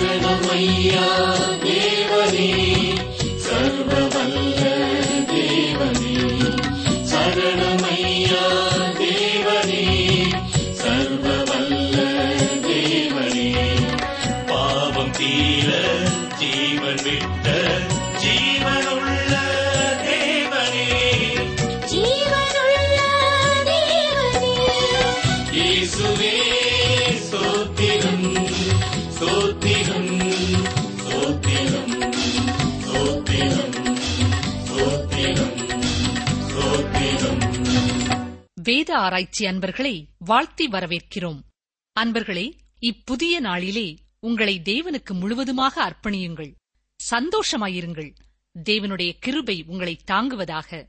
शरणमय्या देवने सर्व ஆராய்ச்சி அன்பர்களை வாழ்த்தி வரவேற்கிறோம். அன்பர்களே இப்புதிய நாளிலே உங்களை தேவனுக்கு முழுவதுமாக அர்ப்பணியுங்கள். சந்தோஷமாயிருங்கள். தேவனுடைய கிருபை உங்களை தாங்குவதாக.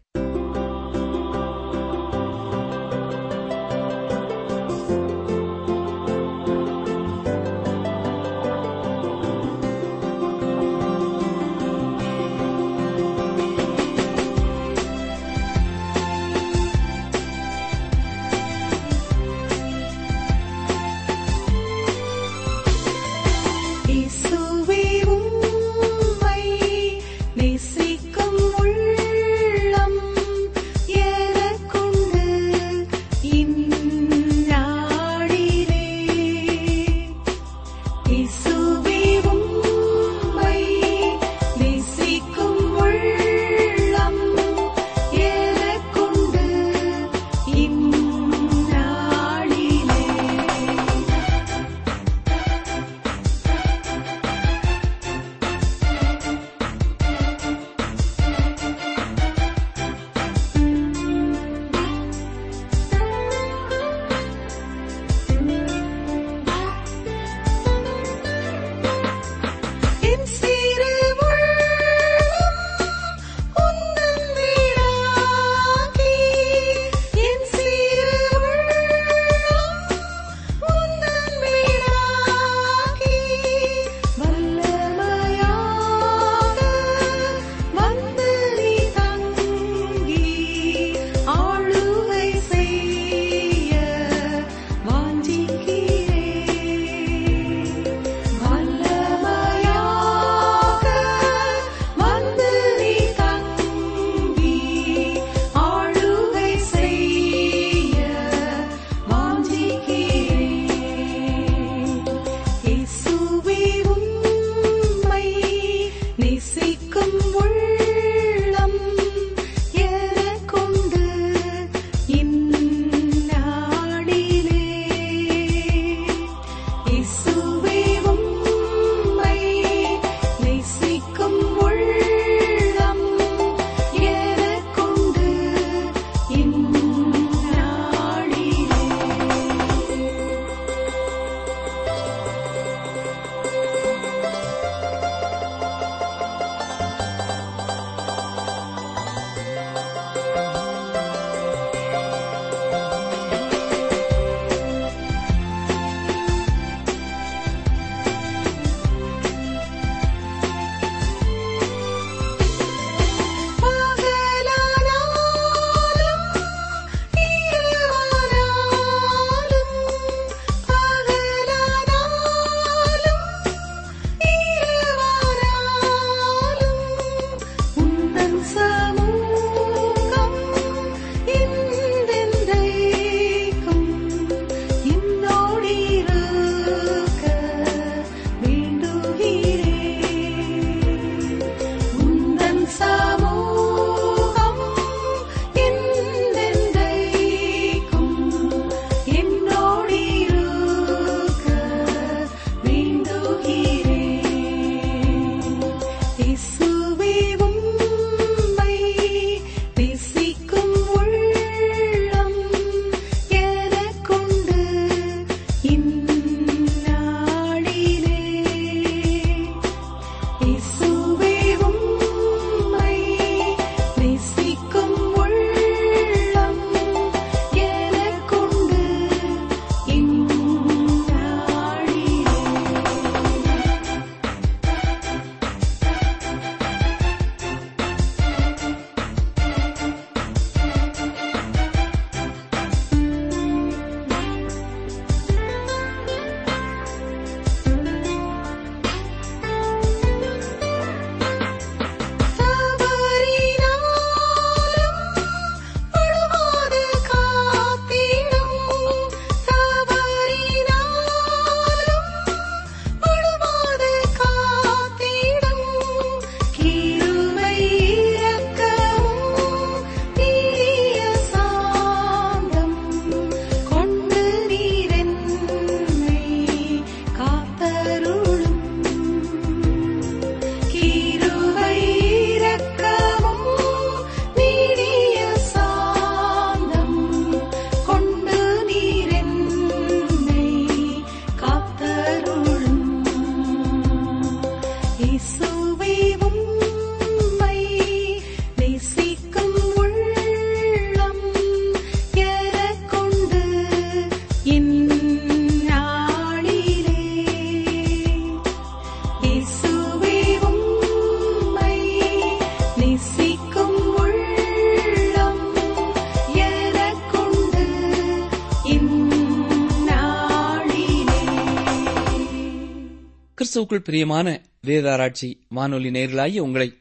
கிறிஸ்துவுக்குள் பிரியமான வேதாராய்ச்சி வானொலி நேர்களாகி உங்களை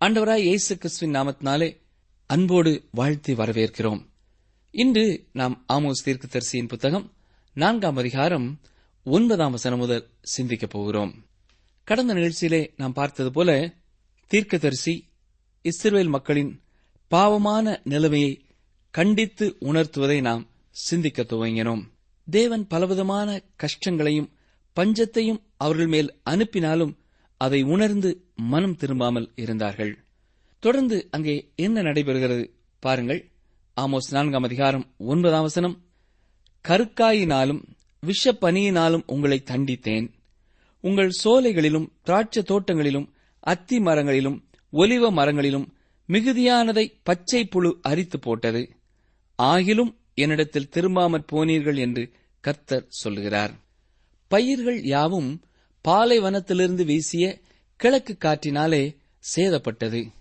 ஆண்டவராய் இயேசு கிறிஸ்துவின் நாமத்தினாலே அன்போடு வாழ்த்தி வரவேற்கிறோம். இன்று நாம் ஆமோஸ் தீர்க்கு தரிசியின் புத்தகம் நான்காம் அதிகாரம் ஒன்பதாம் வசனம் முதல் சிந்திக்கப் போகிறோம். கடந்த நிகழ்ச்சியிலே நாம் பார்த்தது போல தீர்க்கதரிசி இஸ்ரேல் மக்களின் பாவமான நிலைமையை கண்டித்து உணர்த்துவதை நாம் சிந்திக்க துவங்கினோம். தேவன் பலவிதமான கஷ்டங்களையும் பஞ்சத்தையும் அவர்கள் மேல் அனுப்பினாலும் அதை உணர்ந்து மனம் திரும்பாமல் இருந்தார்கள். தொடர்ந்து அங்கே என்ன நடைபெறுகிறது பாருங்கள். ஆமோஸ் நான்காம் அதிகாரம் ஒன்பதாம் வசனம். கருக்காயினாலும் விஷப்பனியினாலும் உங்களை தண்டித்தேன். உங்கள் சோலைகளிலும் திராட்சை தோட்டங்களிலும் அத்தி மரங்களிலும் ஒலிவ மரங்களிலும் மிகுதியானதை பச்சை புழு அரித்து போட்டது. ஆகிலும் என்னிடத்தில் திரும்பாமற் போனீர்கள் என்று கர்த்தர் சொல்லுகிறார். பயிர்கள் யாவும் பாலைவனத்திலிருந்து வீசிய கிழக்கு காற்றினாலே சேதப்பட்டது.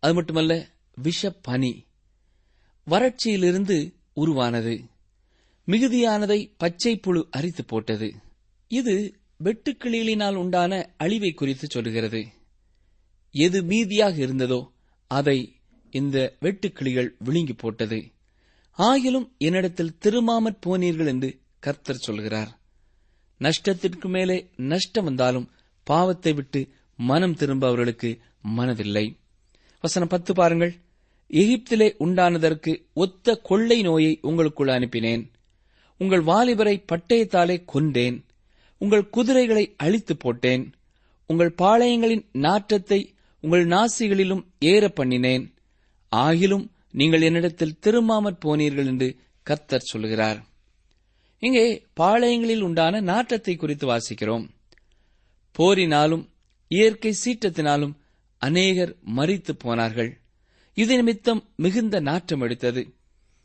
அது மட்டுமல்ல விஷப்பனி வறட்சியிலிருந்து உருவானது. மிகுதியானதை பச்சை புழு அரித்து போட்டது. இது வெட்டுக்கிளிகளினால் உண்டான அழிவை குறித்து சொல்லுகிறது. எது மீதியாக இருந்ததோ அதை இந்த வெட்டுக்கிளிகள் விழுங்கி போட்டது. ஆயிலும் என்னிடத்தில் திரும்பாமற் போனீர்கள் என்று கர்த்தர் சொல்கிறார். நஷ்டத்திற்கு மேலே நஷ்டம் வந்தாலும் பாவத்தை விட்டு மனம் திரும்ப அவர்களுக்கு மனதில்லை. வசனம் பத்து பாருங்கள். எகிப்திலே உண்டானதற்கு ஒத்த கொள்ளை நோயை உங்களுக்குள் அனுப்பினேன். உங்கள் வாலிபரை பட்டயத்தாலே கொண்டேன் உங்கள் குதிரைகளை அழித்து போட்டேன். உங்கள் பாளையங்களின் நாற்றத்தை உங்கள் நாசிகளிலும் ஏற பண்ணினேன். ஆகிலும் நீங்கள் என்னிடத்தில் திரும்பாமற் போனீர்கள் என்று கத்தர் சொல்கிறார். இங்கே பாளையங்களில் உண்டான நாற்றத்தை குறித்து வாசிக்கிறோம். போரினாலும் இயற்கை சீற்றத்தினாலும் அநேகர் மறித்து போனார்கள். இது நிமித்தம் மிகுந்த நாற்றம் எடுத்தது.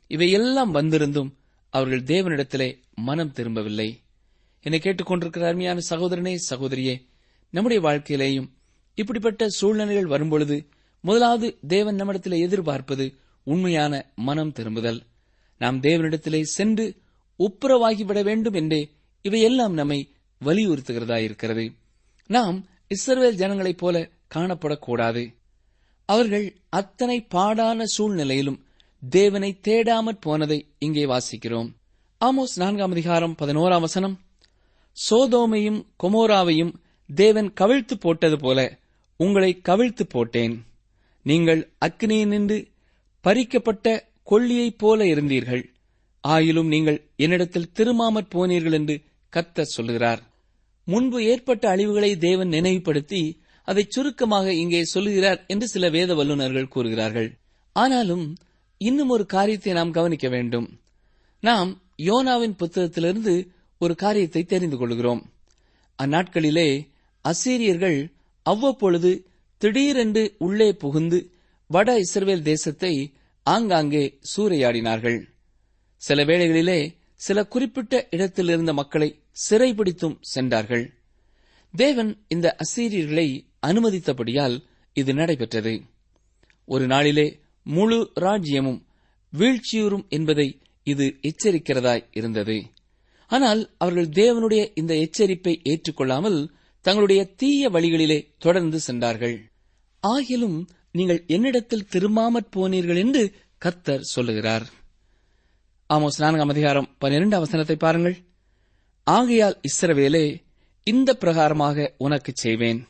இவையெல்லாம் வந்திருந்தும் அவர்கள் தேவனிடத்திலே மனம் திரும்பவில்லை. என்னை கேட்டுக்கொண்டிருக்கிற அருமையான சகோதரனே சகோதரியே நம்முடைய வாழ்க்கையிலேயும் இப்படிப்பட்ட சூழ்நிலைகள் வரும்பொழுது முதலாவது தேவன் நம்மிடத்திலே எதிர்பார்ப்பது உண்மையான மனம் திரும்புதல். நாம் தேவனிடத்திலே சென்று ஒப்புரவாகிவிட வேண்டும் என்றே இவையெல்லாம் நம்மை வலியுறுத்துகிறதா இருக்கிறது. நாம் இஸ்ரவேல் ஜனங்களைப் போல காணப்படக்கூடாது. அவர்கள் அத்தனை பாடான சூழ்நிலையிலும் தேவனை தேடாமற் போனதை இங்கே வாசிக்கிறோம். ஆமோஸ் நான்காம் அதிகாரம் பதினோராம் வசனம். சோதோமையும் கொமோராவையும் தேவன் கவிழ்த்து போட்டது போல உங்களை கவிழ்த்து போட்டேன். நீங்கள் அக்னியினின்று பறிக்கப்பட்ட கொள்ளியைப் போல இருந்தீர்கள். ஆயிலும் நீங்கள் என்னிடத்தில் திரும்பாமற் போனீர்கள் என்று கத்த சொல்கிறார் முன்பு ஏற்பட்ட அழிவுகளை தேவன் நினைவுபடுத்தி அதை சுருக்கமாக இங்கே சொல்லுகிறார் என்று சில வேத வல்லுநர்கள் கூறுகிறார்கள். ஆனாலும் இன்னும் ஒரு காரியத்தை நாம் கவனிக்க வேண்டும். நாம் யோனாவின் புத்தகத்திலிருந்து ஒரு காரியத்தை தெரிந்து கொள்கிறோம். அந்நாட்களிலே அசீரியர்கள் அவ்வப்பொழுது திடீரென்று உள்ளே புகுந்து வட இஸ்ரவேல் தேசத்தை ஆங்காங்கே சூறையாடினார்கள். சில வேளைகளிலே சில குறிப்பிட்ட இடத்தில் இருந்த மக்களை சிறைபிடித்தும் சென்றார்கள். தேவன் இந்த அசீரியர்களை அனுமதித்தபடியால் இது நடைபெற்றது. ஒரு நாளிலே முழு ராஜ்யமும் வீழ்ச்சியுறும் என்பதை இது எச்சரிக்கிறதாய் இருந்தது. ஆனால் அவர்கள் தேவனுடைய இந்த எச்சரிப்பை ஏற்றுக்கொள்ளாமல் தங்களுடைய தீய வழிகளிலே தொடர்ந்து சென்றார்கள். ஆகிலும் நீங்கள் என்னிடத்தில் திரும்பாமற் போனீர்கள் என்று கர்த்தர் சொல்லுகிறார். ஆமோஸ் நான்காம் அதிகாரம் பன்னிரண்டு அவசரத்தை பாருங்கள். ஆகையால் இஸ்ரவேலே இந்த பிரகாரமாக உனக்கு செய்வேன்.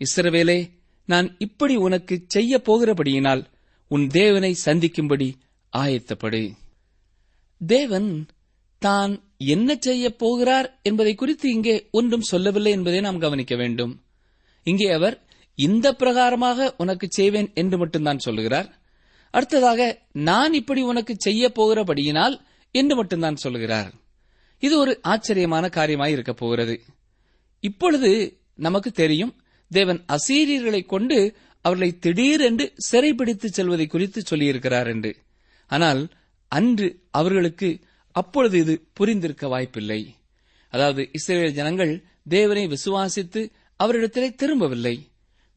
இஸ்ரவேலே நான் இப்படி உனக்கு செய்ய போகிறபடியினால் உன் தேவனை சந்திக்கும்படி ஆயத்தப்படு. தேவன் தான் என்ன செய்ய போகிறார் என்பதை குறித்து இங்கே ஒன்றும் சொல்லவில்லை என்பதை நாம் கவனிக்க வேண்டும். இங்கே அவர் இந்த பிரகாரமாக உனக்கு செய்வேன் என்று மட்டும்தான் சொல்லுகிறார். அடுத்ததாக நான் இப்படி உனக்கு செய்ய போகிறபடியினால் என்று மட்டும்தான் சொல்லுகிறார். இது ஒரு ஆச்சரியமான காரியமாய் இருக்க போகிறது. இப்பொழுது நமக்கு தெரியும் தேவன் அசீரியர்களை கொண்டு அவர்களை திடீரென்று சிறைப்பிடித்து செல்வதை குறித்து சொல்லியிருக்கிறார் என்று. ஆனால் அன்று அவர்களுக்கு அப்பொழுது இது புரிந்திருக்க வாய்ப்பில்லை. அதாவது இஸ்ரேல் ஜனங்கள் தேவனை விசுவாசித்து அவரிடத்திலே திரும்பவில்லை.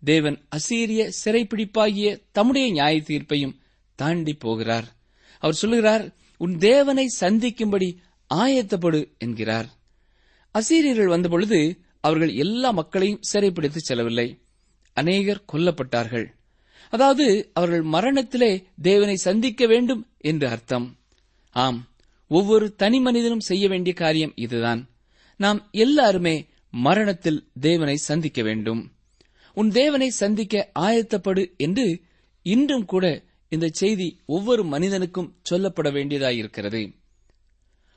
தேவன் அசீரிய சிறைப்பிடிப்பாகிய தம்முடைய நியாய தீர்ப்பையும் தாண்டி போகிறார். அவர் சொல்லுகிறார் உன் தேவனை சந்திக்கும்படி ஆயத்தப்படு என்கிறார். அசீரியர்கள் வந்தபொழுது அவர்கள் எல்லா மக்களையும் சிறைப்பிடித்து செல்லவில்லை. அநேகர் கொல்லப்பட்டார்கள். அதாவது அவர்கள் மரணத்திலே தேவனை சந்திக்க வேண்டும் என்று அர்த்தம். ஆம் ஒவ்வொரு தனி மனிதனும் செய்ய வேண்டிய காரியம் இதுதான். நாம் எல்லாருமே மரணத்தில் தேவனை சந்திக்க வேண்டும். உன் தேவனை சந்திக்க ஆயத்தப்படு என்று இன்றும் கூட இந்த செய்தி ஒவ்வொரு மனிதனுக்கும் சொல்லப்பட வேண்டியதாயிருக்கிறது.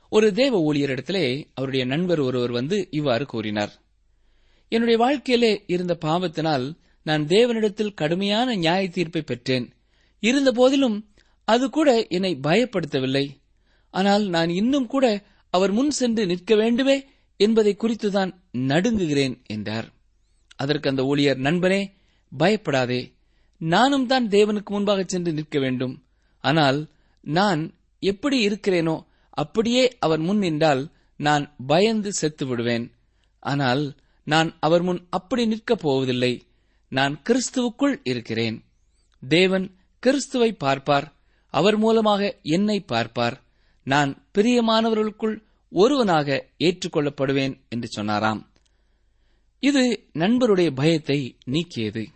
ஒரு தேவ ஊழியரிடத்திலே அவருடைய நண்பர் ஒருவர் வந்து இவ்வாறு கூறினார். என்னுடைய வாழ்க்கையிலே இருந்த பாவத்தினால் நான் தேவனிடத்தில் கடுமையான நியாய தீர்ப்பை பெற்றேன். இருந்த போதிலும் அது கூட என்னை பயப்படுத்தவில்லை. ஆனால் நான் இன்னும் கூட அவர் முன் சென்று நிற்க வேண்டுமே என்பதை குறித்துதான் நடுங்குகிறேன் என்றார். அதற்கு அந்த ஊழியர் நண்பனே பயப்படாதே. நானும் தான் தேவனுக்கு முன்பாக சென்று நிற்க வேண்டும். ஆனால் நான் எப்படி இருக்கிறேனோ அப்படியே அவர் முன் நின்றால் நான் பயந்து செத்து விடுவேன். ஆனால் நான் அவர் முன் அப்படி நிற்கப் போவதில்லை. நான் கிறிஸ்துவுக்குள் இருக்கிறேன். தேவன் கிறிஸ்துவை பார்ப்பார். அவர் மூலமாக என்னை பார்ப்பார். நான் பிரியமானவர்களுக்குள் ஒருவனாக ஏற்றுக்கொள்ளப்படுவேன் என்று சொன்னாராம். இது நண்பருடைய பயத்தை நீக்கியது.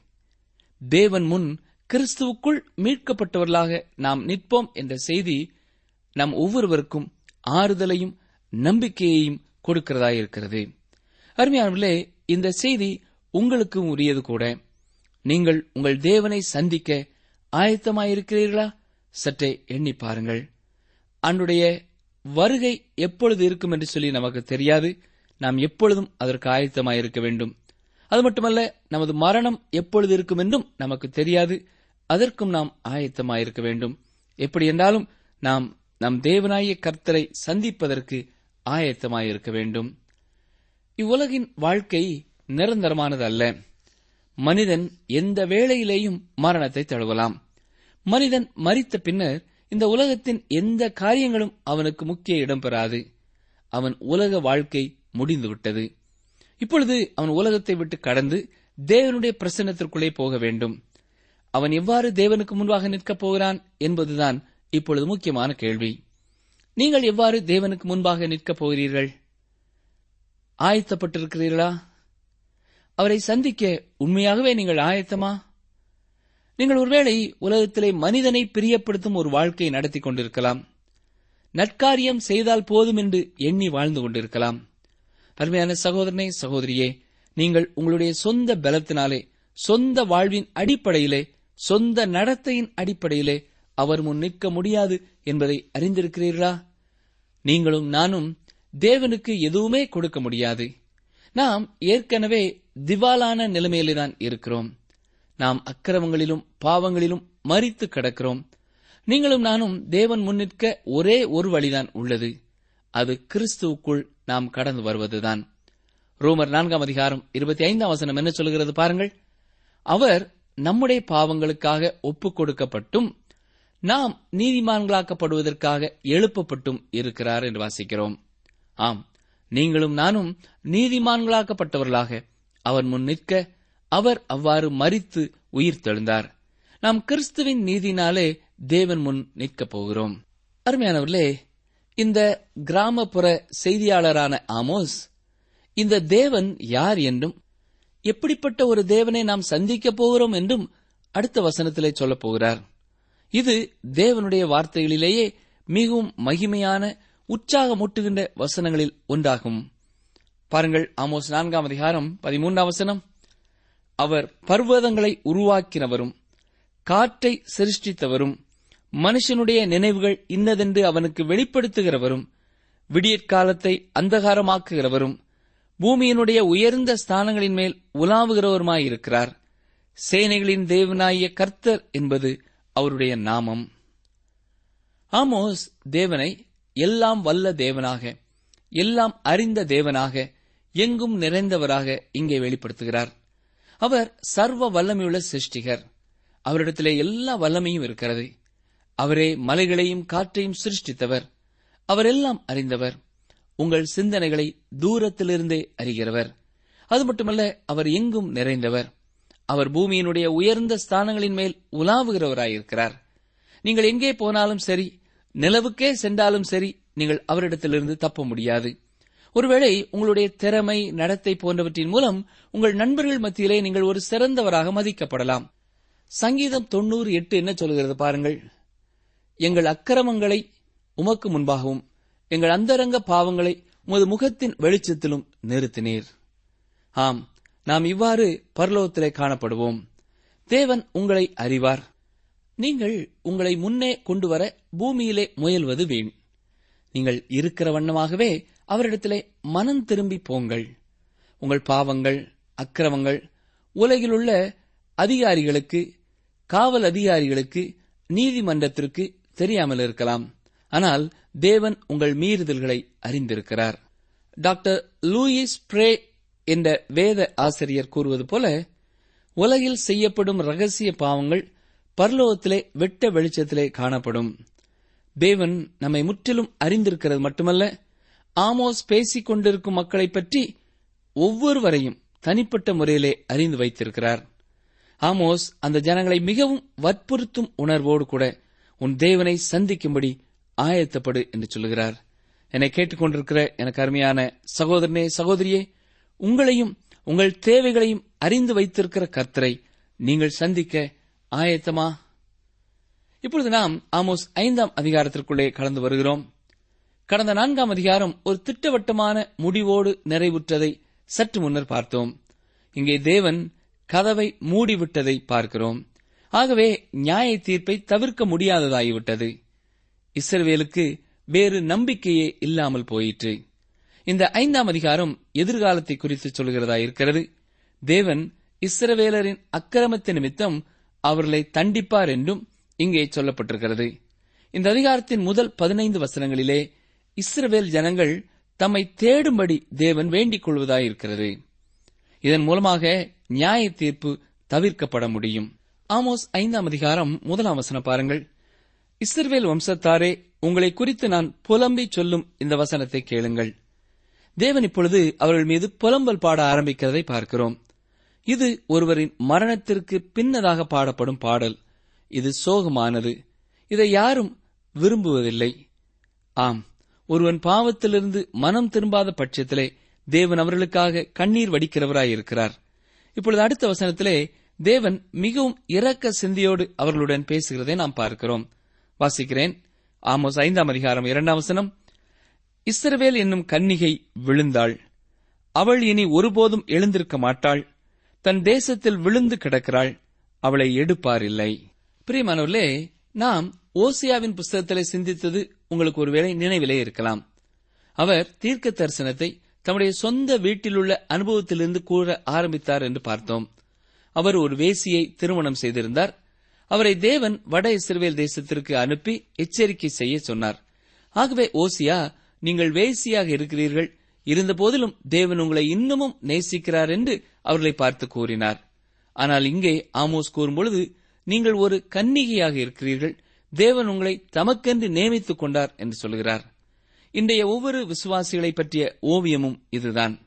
தேவன் முன் கிறிஸ்துவுக்குள் மீட்கப்பட்டவர்களாக நாம் நிற்போம் என்ற செய்தி நம் ஒவ்வொருவருக்கும் ஆறுதலையும் நம்பிக்கையையும் கொடுக்கிறதாயிருக்கிறது. அருமையானவர்களே இந்த செய்தி உங்களுக்கும் உரியது கூட. நீங்கள் உங்கள் தேவனை சந்திக்க ஆயத்தமாயிருக்கிறீர்களா? சற்றே எண்ணி பாருங்கள். அன்றைய வருகை எப்பொழுது இருக்கும் என்று சொல்லி நமக்கு தெரியாது. நாம் எப்பொழுதும் அதற்கு ஆயத்தமாயிருக்க வேண்டும். அது மட்டுமல்ல நமது மரணம் எப்பொழுது இருக்கும் என்றும் நமக்கு தெரியாது. அதற்கும் நாம் ஆயத்தமாயிருக்க வேண்டும். எப்படி என்றாலும் நாம் நம் தேவனாய கர்த்தரை சந்திப்பதற்கு ஆயத்தமாயிருக்க வேண்டும். இவ்வுலகின் வாழ்க்கை நிரந்தரமானது அல்ல மனிதன் எந்த வேளையிலேயும் மரணத்தை தழுவலாம். மனிதன் மறித்த பின்னர் இந்த உலகத்தின் எந்த காரியங்களும் அவனுக்கு முக்கிய இடம் பெறாது. அவன் உலக வாழ்க்கை முடிந்துவிட்டது. இப்பொழுது அவன் உலகத்தை விட்டு கடந்து தேவனுடைய பிரசன்னத்திற்குள்ளே போக வேண்டும். அவன் எவ்வாறு தேவனுக்கு முன்பாக நிற்கப் போகிறான் என்பதுதான் இப்பொழுது முக்கியமான கேள்வி. நீங்கள் எவ்வாறு தேவனுக்கு முன்பாக நிற்கப் போகிறீர்கள்? ஆயத்தப்பட்டிருக்கிறீர்களா? அவரை சந்திக்க உண்மையாகவே நீங்கள் ஆயத்தமா? நீங்கள் ஒருவேளை உலகத்திலே மனிதனை பிரியப்படுத்தும் ஒரு வாழ்க்கையை நடத்தி கொண்டிருக்கலாம். நற்காரியம் செய்தால் போதும் என்று எண்ணி வாழ்ந்து கொண்டிருக்கலாம். அருமையான சகோதரனே சகோதரியே நீங்கள் உங்களுடைய சொந்த பலத்தினாலே சொந்த வாழ்வின் அடிப்படையிலே சொந்த நடத்தையின் அடிப்படையிலே அவர் முன் நிற்க முடியாது என்பதை அறிந்திருக்கிறீர்களா? நீங்களும் நானும் தேவனுக்கு எதுவுமே கொடுக்க முடியாது. நாம் ஏற்கனவே திவாலான நிலைமையில்தான் இருக்கிறோம். நாம் அக்கிரமங்களிலும் பாவங்களிலும் மறித்து கிடக்கிறோம். நீங்களும் நானும் தேவன் முன்னிற்க ஒரே ஒரு வழிதான் உள்ளது. அது கிறிஸ்துவுக்குள் நாம் கடந்து வருவதுதான். ரோமர் நான்காம் அதிகாரம் இருபத்தி ஐந்தாம் வசனம் என்ன சொல்கிறது பாருங்கள். அவர் நம்முடைய பாவங்களுக்காக ஒப்புக் கொடுக்கப்பட்டும் நாம் நீதிமான்களாக்கப்படுவதற்காக எழுப்பப்பட்டும் இருக்கிறார் என்று வாசிக்கிறோம். ஆம் நீங்களும் நானும் நீதிமான்களாக்கப்பட்டவர்களாக அவர் முன் நிற்க அவர் அவ்வாறு மறித்து உயிர் தெழுந்தார். நாம் கிறிஸ்துவின் நீதினாலே தேவன் முன் நிற்கப் போகிறோம். அருமையானவர்களே இந்த கிராமப்புற செய்தியாளரான ஆமோஸ் இந்த தேவன் யார் என்றும் எப்படிப்பட்ட ஒரு தேவனை நாம் சந்திக்கப் போகிறோம் என்றும் அடுத்த வசனத்திலே சொல்லப் போகிறார். இது தேவனுடைய வார்த்தைகளிலேயே மிகவும் மகிமையான உற்சாகமூட்டுகின்ற வசனங்களில் ஒன்றாகும். பாருங்கள் ஆமோஸ் நான்காம் அதிகாரம் பதிமூன்றாம் வசனம். அவர் பர்வதங்களை உருவாக்கினவரும் காற்றை சிருஷ்டித்தவரும் மனுஷனுடைய நினைவுகள் இன்னதென்று அவனுக்கு வெளிப்படுத்துகிறவரும் விடியற்காலத்தை அந்தகாரமாக்குகிறவரும் பூமியினுடைய உயர்ந்த ஸ்தானங்களின் மேல் உலாவுகிறவருமாயிருக்கிறார். சேனைகளின் தேவனாய கர்த்தர் என்பது அவருடைய நாமம். ஆமோஸ் தேவனை எல்லாம் வல்ல தேவனாக எல்லாம் அறிந்த தேவனாக எங்கும் நிறைந்தவராக இங்கே வெளிப்படுத்துகிறார். அவர் சர்வ வல்லமையுள்ள சிருஷ்டிகர். அவரிடத்திலே எல்லா வல்லமையும் இருக்கிறது. அவரே மலைகளையும் காற்றையும் சிருஷ்டித்தவர். அவரெல்லாம் அறிந்தவர். உங்கள் சிந்தனைகளை தூரத்திலிருந்தே அறிகிறவர். அது மட்டுமல்ல அவர் எங்கும் நிறைந்தவர். அவர் பூமியினுடைய உயர்ந்த ஸ்தானங்களின் மேல் உலாவுகிறவராயிருக்கிறார். நீங்கள் எங்கே போனாலும் சரி நிலவுக்கே சென்றாலும் சரி நீங்கள் அவரிடத்திலிருந்து தப்ப முடியாது. ஒருவேளை உங்களுடைய திறமை நடத்தை போன்றவற்றின் மூலம் உங்கள் நண்பர்கள் மத்தியிலே நீங்கள் ஒரு சிறந்தவராக மதிக்கப்படலாம். சங்கீதம் தொண்ணூறு எட்டு என்ன சொல்கிறது பாருங்கள். எங்கள் அக்கிரமங்களை உமக்கு முன்பாகவும் எங்கள் அந்தரங்க பாவங்களை உமது முகத்தின் வெளிச்சத்திலும் நிறுத்தினீர். ஆம் நாம் இவ்வாறு பரலோகத்திலே காணப்படுவோம். தேவன் உங்களை அறிவார். நீங்கள் உங்களை முன்னே கொண்டு வர பூமியிலே முயல்வது வீண். நீங்கள் இருக்கிற வண்ணமாகவே அவரிடத்திலே மனம் திரும்பி போங்கள். உங்கள் பாவங்கள் அக்கிரமங்கள் உலகிலுள்ள அதிகாரிகளுக்கு காவல் அதிகாரிகளுக்கு நீதிமன்றத்திற்கு தெரியாமல் இருக்கலாம். ஆனால் தேவன் உங்கள் மீறுதல்களை அறிந்திருக்கிறார். டாக்டர் லூயிஸ் பிரே என்ற வேத ஆசிரியர் கூறுவது போல உலகில் செய்யப்படும் ரகசிய பாவங்கள் பர்லோகத்திலே வெட்ட வெளிச்சத்திலே காணப்படும். தேவன் நம்மை முற்றிலும் அறிந்திருக்கிறது மட்டுமல்ல ஆமோஸ் பேசிக் கொண்டிருக்கும் மக்களைப் பற்றி ஒவ்வொருவரையும் தனிப்பட்ட முறையிலே அறிந்து வைத்திருக்கிறார். ஆமோஸ் அந்த ஜனங்களை மிகவும் வற்புறுத்தும் உணர்வோடு கூட உன் தேவனை சந்திக்கும்படி ஆயத்தப்படு என்று சொல்லுகிறார். என்னை கேட்டுக்கொண்டிருக்கிற எனக்கு அருமையான சகோதரனே சகோதரியே உங்களையும் உங்கள் தேவைகளையும் அறிந்து வைத்திருக்கிற கர்த்தரை நீங்கள் சந்திக்க ஆயத்தமா? இப்பொழுது நாம் ஆமோஸ் ஐந்தாம் அதிகாரத்திற்குள்ளே கலந்து வருகிறோம். கடந்த நான்காம் அதிகாரம் ஒரு திட்டவட்டமான முடிவோடு நிறைவுற்றதை சற்று முன்னர் பார்த்தோம். இங்கே தேவன் கதவை மூடிவிட்டதை பார்க்கிறோம். ஆகவே நியாய தீர்ப்பை தவிர்க்க முடியாததாகிவிட்டது. இஸ்ரவேலுக்கு வேறு நம்பிக்கையே இல்லாமல் போயிற்று. இந்த ஐந்தாம் அதிகாரம் எதிர்காலத்தை குறித்து சொல்கிறதா இருக்கிறது. தேவன் இஸ்ரவேலரின் அக்கிரமத்து நிமித்தம் அவர்களை தண்டிப்பார் என்றும் இங்கே சொல்லப்பட்டிருக்கிறது. இந்த அதிகாரத்தின் முதல் பதினைந்து வசனங்களிலே இஸ்ரவேல் ஜனங்கள் தம்மை தேடும்படி தேவன் வேண்டிக் கொள்வதாயிருக்கிறது. இதன் மூலமாக நியாய தீர்ப்பு தவிர்க்கப்பட முடியும். ஆமோஸ் ஐந்தாம் அதிகாரம் முதலாம் வசனம் பாருங்கள். இஸ்ரவேல் வம்சத்தாரே உங்களை குறித்து நான் புலம்பி சொல்லும் இந்த வசனத்தை கேளுங்கள். தேவன் இப்பொழுது அவர்கள் மீது புலம்பல் பாட ஆரம்பிக்கிறதை பார்க்கிறோம். இது ஒருவரின் மரணத்திற்கு பின்னதாக பாடப்படும் பாடல். இது சோகமானது. இதை யாரும் விரும்புவதில்லை. ஆம் ஒருவன் பாவத்திலிருந்து மனம் திரும்பாத பட்சத்திலே தேவன் அவர்களுக்காக கண்ணீர் வடிக்கிறவராயிருக்கிறார். இப்பொழுது அடுத்த வசனத்திலே தேவன் மிகவும் இரக்க சிந்தியோடு அவர்களுடன் பேசுகிறதை நாம் பார்க்கிறோம். வாசிக்கிறேன். ஆமோஸ் ஐந்தாம் அதிகாரம் இரண்டாம் வசனம். இஸ்ரவேல் என்னும் கன்னிகை விழுந்தாள். அவள் இனி ஒருபோதும் எழுந்திருக்க மாட்டாள். தன் தேசத்தில் விழுந்து கிடக்கிறாள். அவளை எடுப்பாரில்லை. பிரியமானவர்களே நாம் ஓசியாவின் புஸ்தகத்திலே சிந்தித்தது உங்களுக்கு ஒருவேளை நினைவிலே இருக்கலாம். அவர் தீர்க்க தரிசனத்தை தம்முடைய சொந்த வீட்டிலுள்ள அனுபவத்திலிருந்து கூற ஆரம்பித்தார் என்று பார்த்தோம். அவர் ஒரு வேசியை திருமணம் செய்திருந்தார். அவரை தேவன் வட இஸ்ரவேல் தேசத்திற்கு அனுப்பி எச்சரிக்கை செய்ய சொன்னார். ஆகவே ஓசியா நீங்கள் வேசியாக இருக்கிறீர்கள். இருந்தபோதிலும் தேவன் உங்களை இன்னமும் நேசிக்கிறார் என்று அவர்களை பார்த்து கூறினார். ஆனால் இங்கே ஆமோஸ் கூறும்பொழுது நீங்கள் ஒரு கன்னிகையாக இருக்கிறீர்கள். தேவன் உங்களை தமக்கென்று நியமித்துக் கொண்டார் என்று சொல்கிறார். இன்றைய ஒவ்வொரு விசுவாசிகளை பற்றிய ஓவியமும் இதுதான்.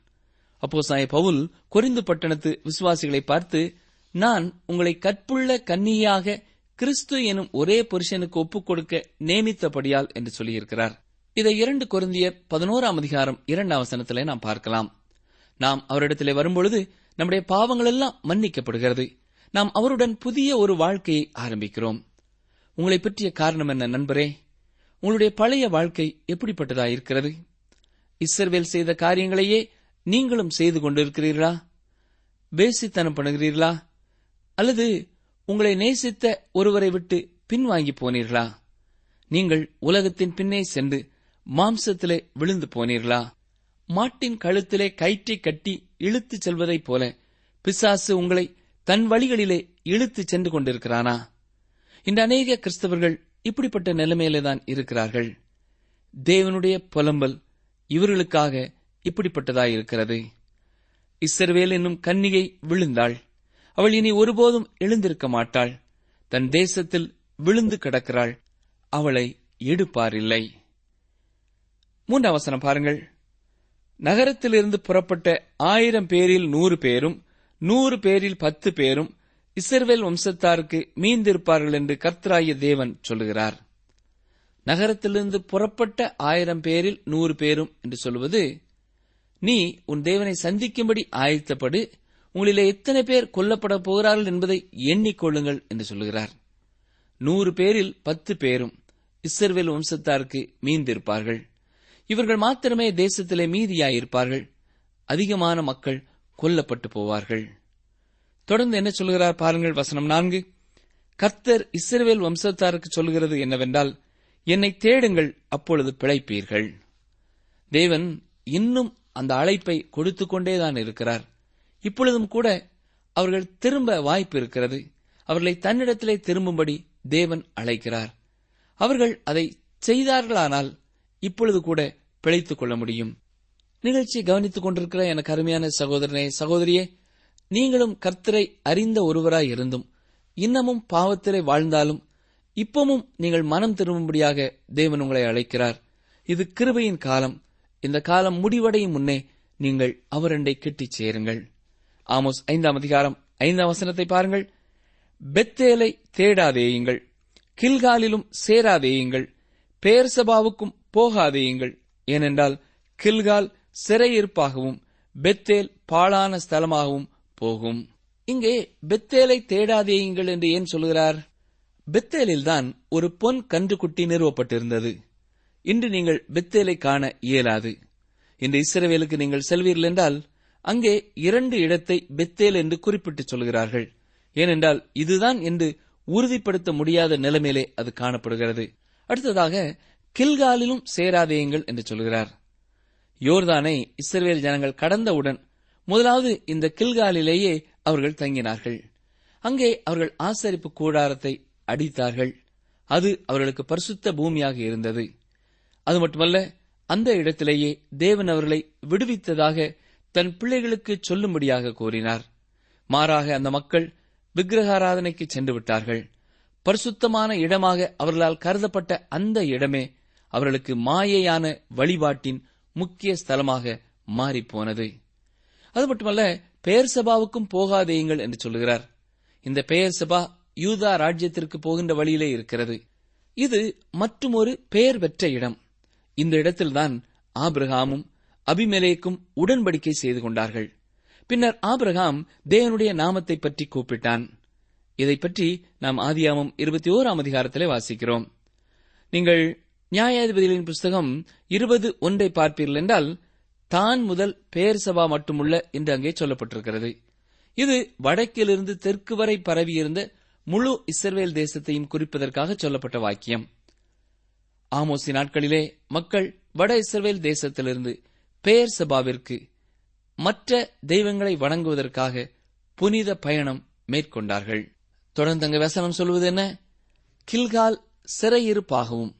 அப்போ சாய பவுல் கொரிந்து பட்டணத்து விசுவாசிகளை பார்த்து நான் உங்களை கற்புள்ள கன்னியாக கிறிஸ்து எனும் ஒரே புருஷனுக்கு ஒப்புக் கொடுக்க நியமித்தபடியால் என்று சொல்லியிருக்கிறார். இதை இரண்டு குருந்தியர் பதினோராம் அதிகாரம் இரண்டாம் வசனத்திலே நாம் பார்க்கலாம். நாம் அவரிடத்திலே வரும்பொழுது நம்முடைய பாவங்கள் எல்லாம் மன்னிக்கப்படுகிறது. நாம் அவருடன் புதிய ஒரு வாழ்க்கையை ஆரம்பிக்கிறோம். உங்களை பற்றிய காரணம் என்ன நண்பரே? உங்களுடைய பழைய வாழ்க்கை எப்படிப்பட்டதா இருக்கிறது இஸ்ரவேல் செய்த காரியங்களையே நீங்களும் செய்து கொண்டிருக்கிறீர்களா? பேசித்தனம் பண்ணுகிறீர்களா அல்லது உங்களை நேசித்த ஒருவரை விட்டு பின்வாங்கி போனீர்களா? நீங்கள் உலகத்தின் பின்னே சென்று மாம்சத்திலே விழுந்து போனீர்களா? மாட்டின் கழுத்திலே கயிற்றை கட்டி இழுத்துச் செல்வதைப் போல பிசாசு உங்களை தன் வழிகளிலே இழுத்துச் சென்று கொண்டிருக்கிறானா? இந்த அநேக கிறிஸ்தவர்கள் இப்படிப்பட்ட நிலைமையிலே தான் இருக்கிறார்கள். தேவனுடைய புலம்பல் இவர்களுக்காக இப்படிப்பட்டதாய் இருக்கிறது. இஸ்ரவேல் என்னும் கன்னிகை விழுந்தாள். அவள் இனி ஒருபோதும் எழுந்திருக்க மாட்டாள். தன் தேசத்தில் விழுந்து கிடக்கிறாள். அவளை எடுப்பாரில்லை. மூன்றாம் வசனம் பாருங்கள். நகரத்திலிருந்து புறப்பட்ட ஆயிரம் பேரில் நூறு பேரும் நூறு பேரில் பத்து பேரும் இஸ்ரவேல் வம்சத்தாருக்கு மீந்திருப்பார்கள் என்று கர்த்தராய தேவன் சொல்லுகிறார். நகரத்திலிருந்து புறப்பட்ட ஆயிரம் பேரில் நூறு பேரும் என்று சொல்வது நீ உன் தேவனை சந்திக்கும்படி ஆயத்தப்படு. உங்களிலே எத்தனை பேர் கொல்லப்பட போகிறார்கள் என்பதை எண்ணிக்கொள்ளுங்கள் என்று சொல்லுகிறார். நூறு பேரில் பத்து பேரும் இஸ்ரவேல் வம்சத்தாருக்கு மீந்திருப்பார்கள். இவர்கள் மாத்திரமே தேசத்திலே மீதியாயிருப்பார்கள். அதிகமான மக்கள் கொல்லப்பட்டு போவார்கள். தொடர்ந்து என்ன சொல்கிறார் பாருங்கள் வசனம் நான்கு. கர்த்தர் இஸ்ரவேல் வம்சத்தாருக்கு சொல்கிறது என்னவென்றால் என்னை தேடுங்கள் அப்பொழுது பிழைப்பீர்கள். தேவன் இன்னும் அந்த அழைப்பை கொடுத்து கொண்டேதான் இருக்கிறார். இப்பொழுதும் கூட அவர்கள் திரும்ப வாய்ப்பு இருக்கிறது. அவர்களை தன்னிடத்திலே திரும்பும்படி தேவன் அழைக்கிறார். அவர்கள் அதை செய்தார்களானால் இப்பொழுது கூட பிழைத்துக் கொள்ள முடியும். நிகழ்ச்சியை கவனித்துக் கொண்டிருக்கிற எனக்கு அருமையான சகோதரனே சகோதரியே நீங்களும் கர்த்தரை அறிந்த ஒருவராய் இருந்தும் இன்னமும் பாவத்திலே வாழ்ந்தாலும் இப்பவும் நீங்கள் மனம் திரும்பும்படியாக தேவன் உங்களை அழைக்கிறார். இது கிருபையின் காலம். இந்த காலம் முடிவடையும் முன்னே நீங்கள் அவரண்டை கிட்டிச் சேருங்கள். ஆமோஸ் ஐந்தாம் அதிகாரம் ஐந்தாம் வசனத்தை பாருங்கள். பெத்தேலை தேடாதேயுங்கள். கில்காலிலும் சேராதேயுங்கள். பேர்சபாவுக்கும் போகாதேயுங்கள். ஏனென்றால் கில்கால் சிறையிருப்பாகவும் பெத்தேல் பாழான ஸ்தலமாகவும் போகும். இங்கே பெத்தேலை தேடாதேயுங்கள் என்று ஏன் சொல்கிறார்? பெத்தேலில்தான் ஒரு பொன் கன்றுக்குட்டி நிறுவப்பட்டிருந்தது. இன்று நீங்கள் பெத்தேலை காண இயலாது. இன்று இஸ்ரவேலுக்கு நீங்கள் செல்வீர்கள் என்றால் அங்கே இரண்டு இடத்தை பெத்தேல் என்று குறிப்பிட்டு சொல்கிறார்கள். ஏனென்றால் இதுதான் என்று உறுதிப்படுத்த முடியாத நிலைமையிலே அது காணப்படுகிறது. அடுத்ததாக கில்காலிலும் சேராதேயுங்கள் என்று சொல்கிறார். யோர்தானை இஸ்ரேல் ஜனங்கள் கடந்தவுடன் முதலாவது இந்த கில்காலிலேயே அவர்கள் தங்கினார்கள். அங்கே அவர்கள் ஆசரிப்பு கூடாரத்தை அடித்தார்கள். அது அவர்களுக்கு பரிசுத்த பூமியாக இருந்தது. அது மட்டுமல்ல அந்த இடத்திலேயே தேவன் அவர்களை விடுவித்ததாக தன் பிள்ளைகளுக்கு சொல்லும்படியாக கூறினார் மாறாக அந்த மக்கள் விக்கிரகாராதனைக்கு சென்று விட்டார்கள் பரிசுத்தமான இடமாக அவர்களால் கருதப்பட்ட அந்த இடமே அவர்களுக்கு மாயையான வழிபாட்டின் முக்கிய ஸ்தலமாக மாறிப்போனது. அது மட்டுமல்ல பெயர் சபாவுக்கும் போகாதேயுங்கள் என்று சொல்லுகிறார். இந்த பெயர் சபா யூதா ராஜ்யத்திற்கு போகின்ற வழியிலே இருக்கிறது. இது மற்றுமொரு பெயர் பெற்ற இடம். இந்த இடத்தில்தான் ஆபிரகாமும் அபிமெலேக்கும் உடன்படிக்கை செய்து கொண்டார்கள். பின்னர் ஆபிரகாம் தேவனுடைய நாமத்தை பற்றி கூப்பிட்டான். இதை பற்றி நாம் ஆதியாமம் இருபத்தி ஓராம் அதிகாரத்திலே வாசிக்கிறோம். நீங்கள் நியாயாதிபதிகளின் புஸ்தகம் இருபது ஒன்றை பார்ப்பீர்கள் என்றால் தான் முதல் பேர் சபா மட்டுமுள்ள என்று அங்கே சொல்லப்பட்டிருக்கிறது. இது வடக்கிலிருந்து தெற்கு வரை பரவியிருந்த முழு இஸ்ரவேல் தேசத்தையும் குறிப்பதற்காக சொல்லப்பட்ட வாக்கியம். ஆமோசி நாட்களிலே மக்கள் வட இஸ்ரவேல் தேசத்திலிருந்து பெயர் சபாவிற்கு மற்ற தெய்வங்களை வணங்குவதற்காக புனித பயணம் மேற்கொண்டார்கள். தொடர்ந்து அங்கு வசனம் சொல்வது என்ன? கில்கால் சிறையிருப்பாகவும்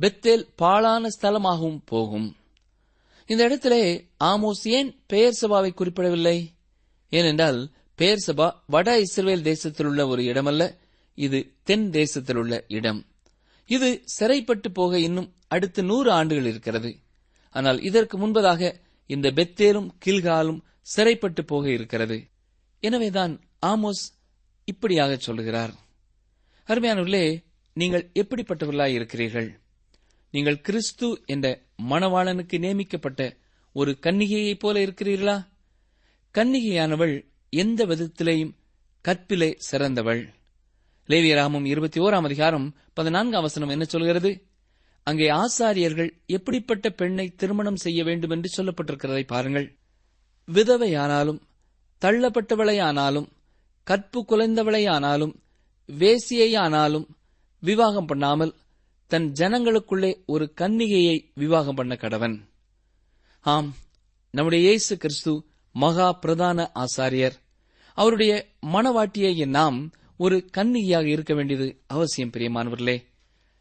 பெத்தேல் பாழான ஸ்தலமாகவும் போகும். இந்த இடத்திலே ஆமோஸ் ஏன் பெயர் சபாவை குறிப்பிடவில்லை? ஏனென்றால் பெயர் சபா வட இஸ்ரேல் தேசத்தில் உள்ள ஒரு இடமல்ல இது தென் தேசத்தில் உள்ள இடம். இது சிறைப்பட்டு போக இன்னும் அடுத்த நூறு ஆண்டுகள் இருக்கிறது. ஆனால் இதற்கு முன்பதாக இந்த பெத்தேலும் கில்காலும் சிறைப்பட்டு போக இருக்கிறது. எனவேதான் ஆமோஸ் இப்படியாக சொல்கிறார். அருமையானவர்களே நீங்கள் எப்படிப்பட்டவர்களாய் இருக்கிறீர்கள்? நீங்கள் கிறிஸ்து என்ற மணவாளனுக்கு நியமிக்கப்பட்ட ஒரு கன்னிகையைப் போல இருக்கிறீர்களா? கன்னிகையானவள் எந்த விதத்திலேயும் கற்பிலே சிறந்தவள். லேவியராமம் இருபத்தி ஓராம் அதிகாரம் பதினான்காம் வசனம் என்ன சொல்கிறது? அங்கே ஆசாரியர்கள் எப்படிப்பட்ட பெண்ணை திருமணம் செய்ய வேண்டும் என்று சொல்லப்பட்டிருக்கிறதை பாருங்கள். விதவையானாலும் தள்ளப்பட்டவளையானாலும் கற்பு குலைந்தவளையானாலும் வேசியையானாலும் விவாகம் பண்ணாமல் தன் ஜனங்களுக்குள்ளே ஒரு கன்னிகையை விவாகம் பண்ண கடவன். ஆம் நம்முடைய இயேசு கிறிஸ்து மகா பிரதான ஆசாரியர். அவருடைய மனவாட்டியை நாம் ஒரு கன்னிகையாக இருக்க வேண்டியது அவசியம் பிரியமானவர்களே.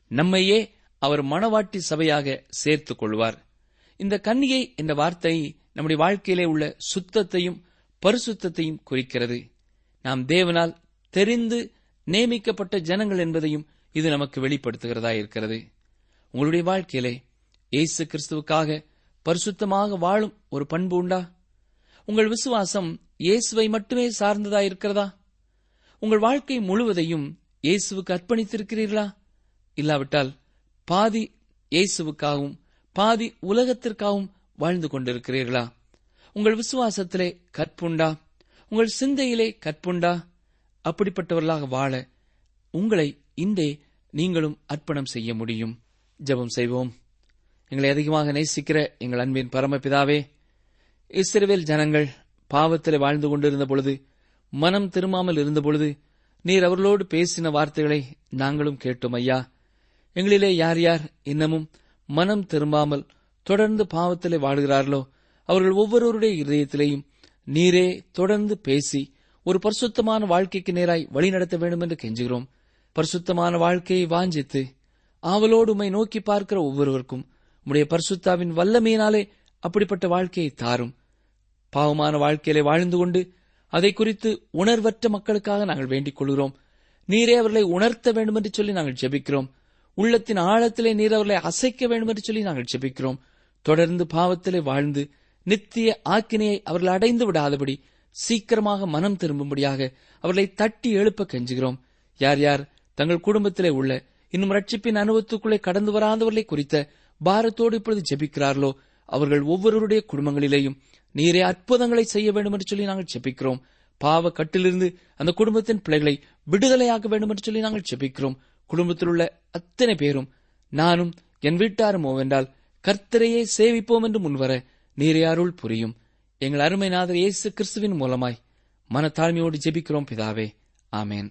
நம்மையே அவர் மணவாட்டி சபையாக சேர்த்துக் கொள்வார். இந்த கன்னிகை என்ற வார்த்தை நம்முடைய வாழ்க்கையிலே உள்ள சுத்தத்தையும் பரிசுத்தையும் குறிக்கிறது. நாம் தேவனால் தெரிந்து நியமிக்கப்பட்ட ஜனங்கள் என்பதையும் இது நமக்கு வெளிப்படுத்துகிறதா இருக்கிறது. உங்களுடைய வாழ்க்கையிலே இயேசு கிறிஸ்துவுக்காக பரிசுத்தமாக வாழும் ஒரு பண்பு உண்டா? உங்கள் விசுவாசம் இயேசுவை மட்டுமே சார்ந்ததா இருக்கிறதா? உங்கள் வாழ்க்கை முழுவதையும் இயேசுவுக்கு அர்ப்பணித்திருக்கிறீர்களா? இல்லாவிட்டால் பாதி இயேசுவுக்காகவும் பாதி உலகத்திற்காகவும் வாழ்ந்து கொண்டிருக்கிறீர்களா? உங்கள் விசுவாசத்திலே கற்புண்டா? உங்கள் சிந்தையிலே கற்புண்டா? அப்படிப்பட்டவர்களாக வாழ உங்களை இன்றே நீங்களும் அர்ப்பணம் செய்ய முடியும். ஜெபம் செய்வோம். எங்களை அதிகமாக நேசிக்கிற எங்கள் அன்பின் பரமபிதாவே இஸ்ரவேல் ஜனங்கள் பாவத்திலே வாழ்ந்து கொண்டிருந்த பொழுது மனம் திரும்பாமல் இருந்த பொழுது நீர் அவர்களோடு பேசின வார்த்தைகளை நாங்களும் கேட்டோம் ஐயா எங்களிலே யார் யார் இன்னமும் மனம் திரும்பாமல் தொடர்ந்து பாவத்திலே வாழுகிறார்களோ அவர்கள் ஒவ்வொருவருடைய இதயத்திலேயும் நீரே தொடர்ந்து பேசி ஒரு பரிசுத்தமான வாழ்க்கைக்கு நேராய் வழிநடத்த வேண்டும் என்று கெஞ்சுகிறோம். பரிசுத்தமான வாழ்க்கையை வாஞ்சித்து ஆவலோடு உமை நோக்கி பார்க்கிற ஒவ்வொருவருக்கும் உடைய பரிசுத்தாவின் வல்லமையினாலே அப்படிப்பட்ட வாழ்க்கையை தாரும். பாவமான வாழ்க்கையிலே வாழ்ந்து கொண்டு அதை குறித்து உணர்வற்ற மக்களுக்காக நாங்கள் வேண்டிக் கொள்கிறோம். நீரே அவர்களை உணர்த்த வேண்டும் என்று சொல்லி நாங்கள் ஜெபிக்கிறோம். உள்ளத்தின் ஆழத்திலே நீர் அவர்களை அசைக்க வேண்டும் என்று சொல்லி நாங்கள் ஜெபிக்கிறோம். தொடர்ந்து பாவத்திலே வாழ்ந்து நித்திய ஆக்கினையை அவர்கள் அடைந்து விடாதபடி சீக்கிரமாக மனம் திரும்பும்படியாக அவர்களை தட்டி எழுப்ப கெஞ்சுகிறோம். யார் யார் தங்கள் குடும்பத்திலே உள்ள இன்னும் ரட்சிப்பின் அனுபவத்துக்குள்ளே கடந்து வராதவர்களை குறித்த பாரத்தோடு இப்பொழுது ஜெபிக்கிறார்களோ அவர்கள் ஒவ்வொருவருடைய குடும்பங்களிலேயும் நீரே அற்புதங்களை செய்ய வேண்டும் என்று சொல்லி நாங்கள் ஜெபிக்கிறோம். பாவ கட்டிலிருந்து அந்த குடும்பத்தின் பிள்ளைகளை விடுதலையாக்க வேண்டும் என்று சொல்லி நாங்கள் ஜெபிக்கிறோம். குடும்பத்தில் உள்ள அத்தனை பேரும் நானும் என் வீட்டாரும் ஓவென்றால் கர்த்தரையே சேவிப்போம் என்று முன்வர நீரே அருள் புரியும். எங்கள் அருமை நாதர் இயேசு கிறிஸ்துவின் மூலமாய் மனத்தாழ்மையோடு ஜெபிக்கிறோம் பிதாவே. ஆமேன்.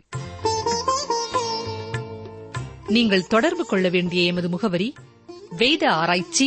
நீங்கள் தொடர்பு கொள்ள வேண்டிய எமது முகவரி வேத ஆராய்ச்சி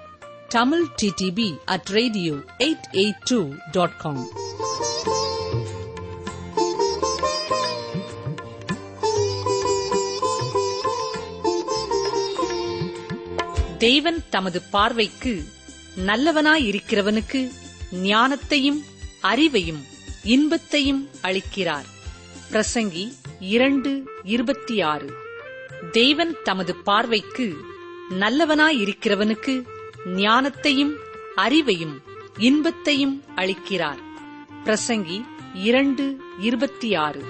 Tamil DTP at radio eight eight two dot com தேவன் தமது பார்வைக்கு நல்லவனாயிருக்கிறவனுக்கு ஞானத்தையும் அறிவையும் இன்பத்தையும் அளிக்கிறார். பிரசங்கி இரண்டு இருபத்தி ஆறு. தேவன் தமது பார்வைக்கு நல்லவனாயிருக்கிறவனுக்கு ஞானத்தையும் அறிவையும் இன்பத்தையும் அளிக்கிறார். பிரசங்கி இரண்டு இருபத்தி ஆறு.